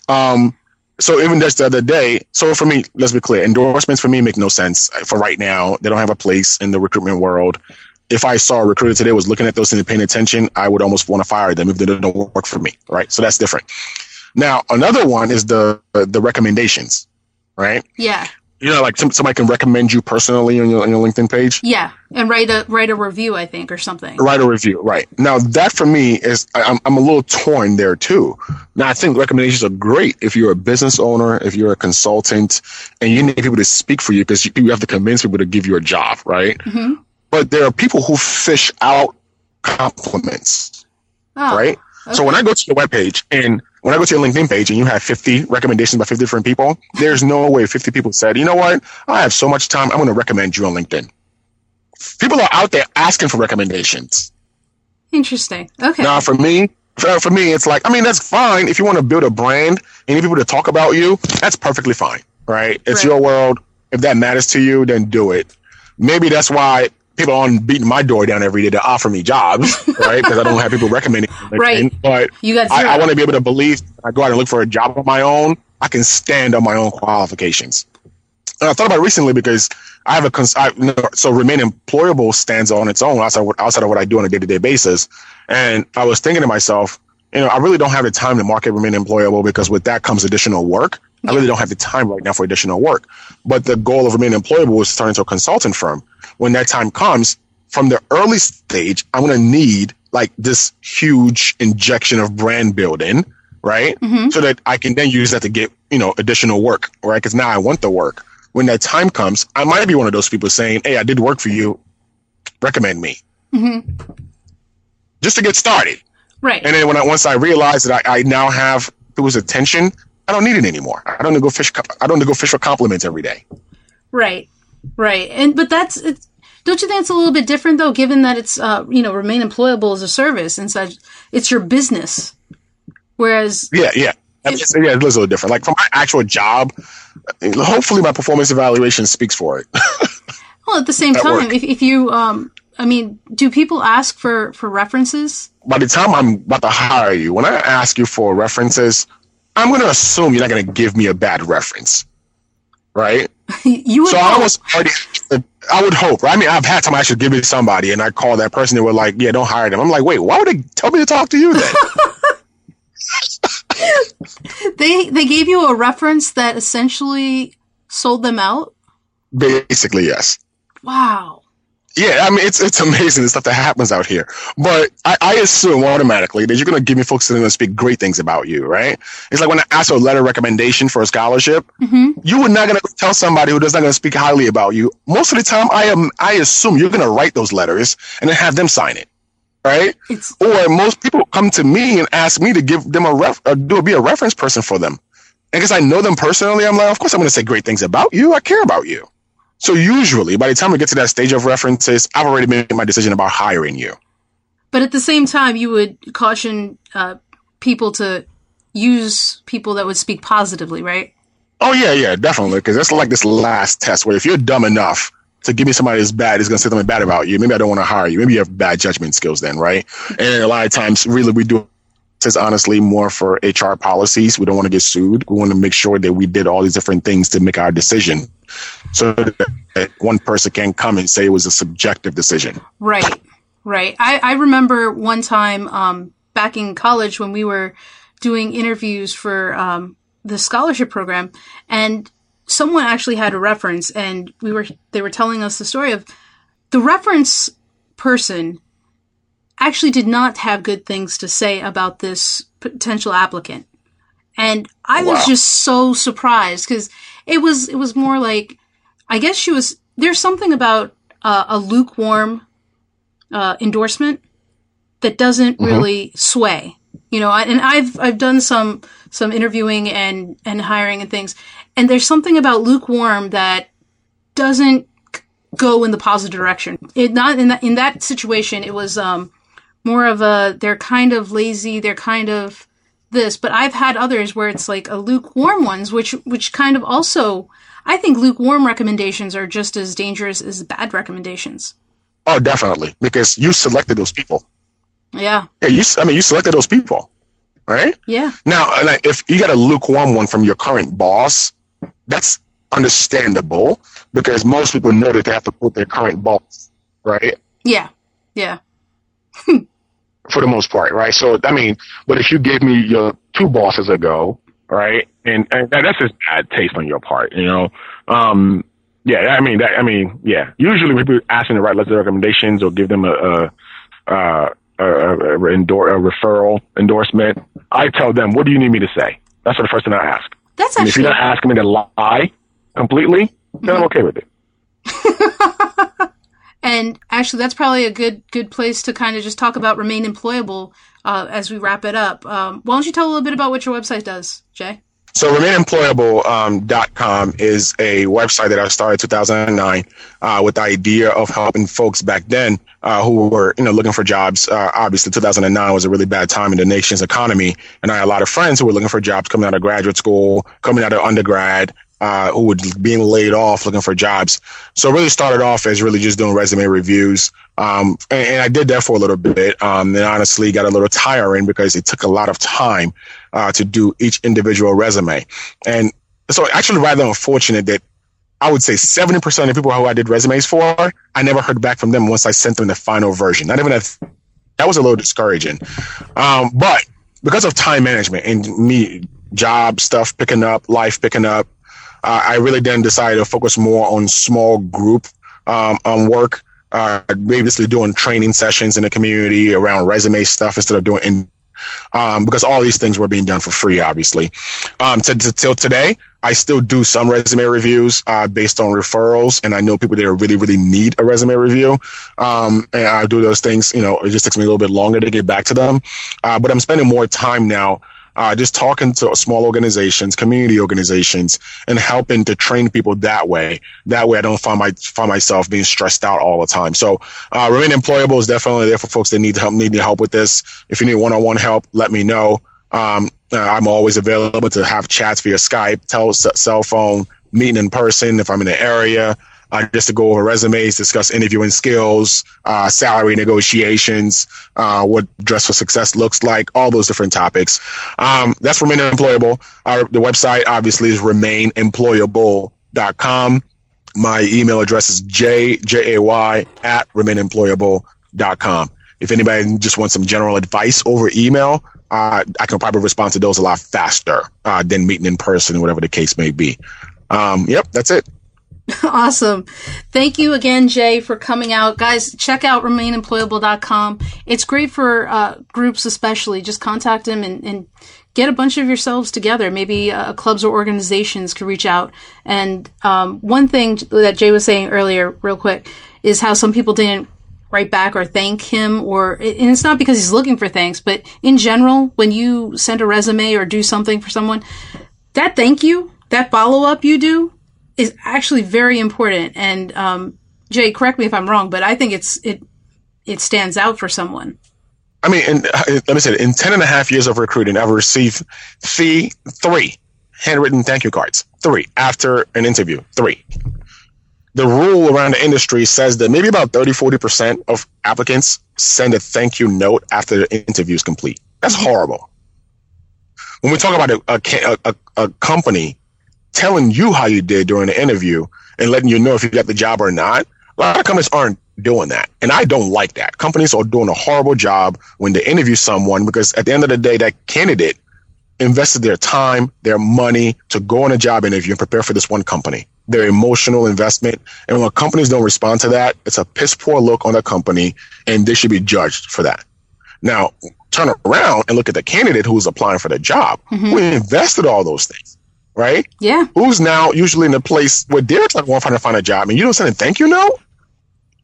Um, so even just the other day, so for me, let's be clear, endorsements for me make no sense uh, for right now. They don't have a place in the recruitment world. If I saw a recruiter today was looking at those and paying attention, I would almost want to fire them if they don't work for me, right? So that's different. Now, another one is the the recommendations, right?
Yeah.
You know, like some, somebody can recommend you personally on your on your LinkedIn page.
Yeah. And write a, write a review, I think, or something.
write a review. Right now, that for me is I'm I'm a little torn there too. Now, I think recommendations are great if you're a business owner, if you're a consultant, and you need people to speak for you because you, you have to convince people to give you a job, right?
Mhm.
But there are people who fish out compliments,
Oh,
right? So when I go to your webpage and when I go to your LinkedIn page and you have 50 recommendations by 50 different people, there's no way 50 people said, you know what? I have so much time. I'm going to recommend you on LinkedIn. People are out there asking for recommendations.
Interesting. Okay.
Now, for me, for, for me, it's like, I mean, that's fine. If you want to build a brand and you need people to talk about you, that's perfectly fine, right? It's
Right.
your world. If that matters to you, then do it. Maybe that's why people aren't beating my door down every day to offer me jobs, right? Because I don't have people recommending. me.
Right.
But
You got.
I, I want to be able to believe I go out and look for a job on my own. I can stand on my own qualifications. And I thought about it recently because I have a cons- I, you know, so remain employable stands on its own outside outside of what I do on a day to day basis. And I was thinking to myself, you know, I really don't have the time to market remain employable because with that comes additional work. I really don't have the time right now for additional work. But the goal of remaining employable is starting to a consultant firm. When that time comes, from the early stage, I'm going to need like this huge injection of brand building, right? Mm-hmm. So that I can then use that to get, you know, additional work, right? Because now I want the work. When that time comes, I might be one of those people saying, Hey, I did work for you. Recommend me. Mm-hmm. Just to get started.
right.
And then when I, once I realize that I, I now have people's attention, I don't need it anymore. I don't need to go fish. I don't go fish for compliments every day.
Right, right, and but that's it's, don't you think it's a little bit different though, given that it's uh, you know remain employable as a service and such, it's your business, whereas
Yeah, yeah. Just- yeah, it is a little different. Like for my actual job, hopefully my performance evaluation speaks for it.
well at the same
At
time,
work.
if if you um, I mean, do people ask for for references?
By the time I'm about to hire you, when I ask you for references, I'm going to assume you're not going to give me a bad reference, right?
you
So I was already, I would hope. Right? I mean, I've had time I should give it to somebody, and I call that person, and we're like, "Yeah, don't hire them." I'm like, "Wait, why would they tell me to talk to you then?"
they they gave you a reference that essentially sold them out.
Basically, yes.
Wow.
Yeah, I mean, it's it's amazing the stuff that happens out here. But I, I assume automatically that you're going to give me folks that are going to speak great things about you, right? It's like when I ask for a letter of recommendation for a scholarship,
hmm
you would not going to tell somebody who does not going to speak highly about you. Most of the time, I am I assume you're going to write those letters and then have them sign it. right?
It's
Or most people come to me and ask me to give them a ref, uh, do be a reference person for them. And because I know them personally, I'm like, of course I'm going to say great things about you. I care about you. So usually, by the time we get to that stage of references, I've already made my decision about hiring you.
But at the same time, you would caution uh, people to use people that would speak positively, right?
Oh yeah, yeah, definitely. Because that's like this last test where if you're dumb enough to give me somebody that's bad, is going to say something bad about you. Maybe I don't want to hire you. Maybe you have bad judgment skills then, right? And a lot of times, really, we do this honestly more for HR policies. We don't want to get sued. We want to make sure that we did all these different things to make our decision, so that one person can come and say it was a subjective decision.
Right, right. I, I remember one time um, back in college when we were doing interviews for um, the scholarship program, and someone actually had a reference, and we were they were telling us the story of the reference person actually did not have good things to say about this potential applicant. And I was just so surprised because it was it was more like I guess she was there's something about uh, a lukewarm uh, endorsement that doesn't really sway. You know, I- and I've I've done some some interviewing and and hiring and things, and there's something about lukewarm that doesn't go in the positive direction. It not in that in that situation. It was um more of a they're kind of lazy. They're kind of this, but I've had others where it's like a lukewarm ones, which which kind of also I think lukewarm recommendations are just as dangerous as bad recommendations.
Oh, definitely, because you selected those people.
Yeah,
Yeah, you. I mean, you selected those people, right?
yeah,
Now, like, if you got a lukewarm one from your current boss, that's understandable because most people know that they have to put their current boss, right?
yeah, yeah,
for the most part, right? So, I mean, but if you gave me your two bosses ago, right, and, and that's just bad taste on your part, you know. Um, yeah, I mean, that, I mean, yeah. Usually, people asking to write letters of recommendations or give them a, a, a, a, a, endor- a referral endorsement. I tell them, what do you need me to say? That's the first thing I ask.
That's
And if you're not asking me to lie completely, then I'm okay with it.
And actually, that's probably a good good place to kind of just talk about remain employable uh, as we wrap it up. Um, why don't you tell a little bit about what your website does, Jay?
So remainemployable.com um, is a website that I started 2009 uh, with the idea of helping folks back then uh, who were you know looking for jobs. Uh, obviously, 2009 was a really bad time in the nation's economy, and I had a lot of friends who were looking for jobs coming out of graduate school, coming out of undergrad. Uh, who were being laid off looking for jobs. So really started off as really just doing resume reviews. Um, and, and I did that for a little bit. Um, and honestly got a little tiring because it took a lot of time uh, to do each individual resume. And so actually rather unfortunate that I would say 70% of people who I did resumes for, I never heard back from them once I sent them the final version. Not even that, that was a little discouraging. Um, but because of time management and me, job stuff picking up, life picking up, uh, I really then decided to focus more on small group um, um, work, uh, basically doing training sessions in the community around resume stuff instead of doing in um, because all these things were being done for free, obviously. Um, till today, I still do some resume reviews uh, based on referrals, and I know people that really, really need a resume review. Um, and I do those things. You know, it just takes me a little bit longer to get back to them, uh, but I'm spending more time now. Uh, just talking to small organizations, community organizations, and helping to train people that way. That way, I don't find my find myself being stressed out all the time. So, uh, remain employable is definitely there for folks that need to help, need help with this. If you need one-on-one help, let me know. Um, uh, I'm always available to have chats via Skype, tell cell phone, meeting in person if I'm in the area, uh, just to go over resumes, discuss interviewing skills, uh, salary negotiations, uh, what dress for success looks like, all those different topics. Um, that's Remain Employable. Our, the website obviously is remainemployable.com. My email address is j, J-A-Y at remainemployable.com. If anybody just wants some general advice over email, uh, I can probably respond to those a lot faster uh, than meeting in person, or whatever the case may be. Um, yep, that's it.
Awesome. Thank you again, Jay, for coming out. Guys, check out remainemployable.com. It's great for uh, groups, especially. Just contact them and, and get a bunch of yourselves together. Maybe uh, clubs or organizations could reach out. And um, one thing that Jay was saying earlier, real quick, is how some people didn't write back or thank him or, and it's not because he's looking for thanks, but in general, when you send a resume or do something for someone, that thank you, that follow up you do is actually very important. And, um, Jay, correct me if I'm wrong, but I think it's, it, it stands out for someone.
I mean, in, let me say, it, in 10 and a half years of recruiting, I've received three, three handwritten thank you cards. Three after an interview. Three. The rule around the industry says that maybe about 30, 40% of applicants send a thank you note after the interview is complete. That's mm-hmm. horrible. When we talk about a, a, a, a company telling you how you did during the interview and letting you know if you got the job or not, a lot of companies aren't doing that. And I don't like that. Companies are doing a horrible job when they interview someone because at the end of the day, that candidate invested their time, their money to go on a job interview and prepare for this one company. Their emotional investment. And when companies don't respond to that, it's a piss poor look on the company and they should be judged for that. Now, turn around and look at the candidate who's applying for the job, mm-hmm. who invested all those things, right?
Yeah.
Who's now usually in a place where they're trying to find a job and you don't send a thank you note?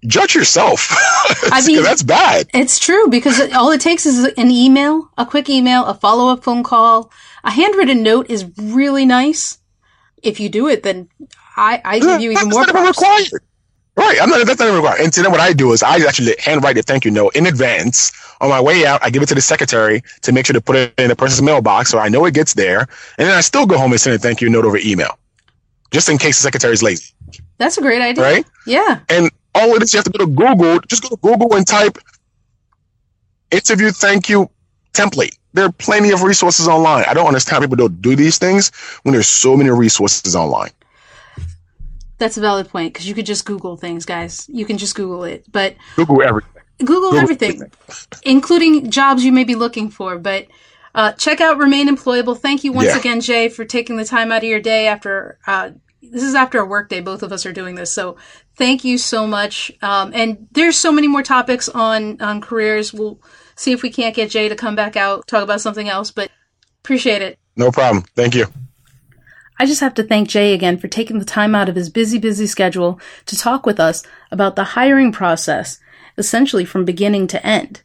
judge yourself. I mean, that's bad.
It's true because all it takes is an email, a quick email, a follow up phone call. A handwritten note is really nice. If you do it, then I, I give you even more. Props. Required.
Right. I'm not, that's not required. And so then what I do is I actually handwrite a thank you note in advance. On my way out, I give it to the secretary to make sure to put it in the person's mailbox so I know it gets there. And then I still go home and send a thank you note over email just in case the secretary's lazy.
That's a great idea.
Right?
Yeah.
And all it is, you have to go to Google. Just go to Google and type interview thank you template. There are plenty of resources online. I don't understand how people don't do these things when there's so many resources online.
That's a valid point because you could just Google things, guys. You can just Google it, but
Google everything.
Google, Google everything, everything, including jobs you may be looking for. But uh, check out Remain Employable. Thank you once yeah. again, Jay, for taking the time out of your day after uh, this is after a work day. Both of us are doing this. So thank you so much. Um, and there's so many more topics on, on careers. We'll see if we can't get Jay to come back out, talk about something else, but appreciate it.
No problem. Thank you.
I just have to thank Jay again for taking the time out of his busy, busy schedule to talk with us about the hiring process, essentially from beginning to end.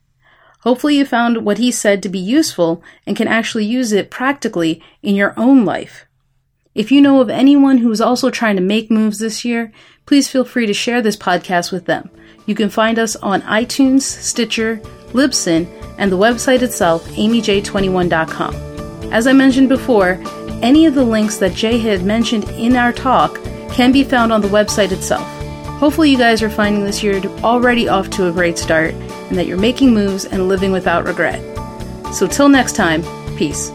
Hopefully you found what he said to be useful and can actually use it practically in your own life. If you know of anyone who is also trying to make moves this year, please feel free to share this podcast with them. You can find us on iTunes, Stitcher, Libsyn, and the website itself, aimeej21.com. As I mentioned before, any of the links that Jay had mentioned in our talk can be found on the website itself. Hopefully, you guys are finding this year already off to a great start and that you're making moves and living without regret. So, till next time, peace.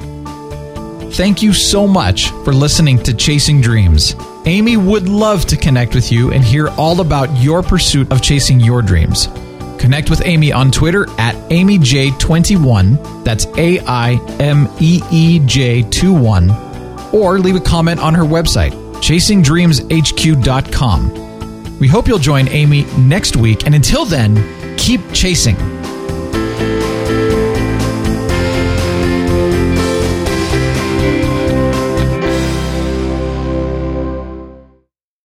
Thank you so much for listening to Chasing Dreams. Amy would love to connect with you and hear all about your pursuit of chasing your dreams. Connect with Amy on Twitter at AimeeJ21. That's A I M E E J 21. Or leave a comment on her website, chasingdreamshq.com. We hope you'll join Amy next week, and until then, keep chasing.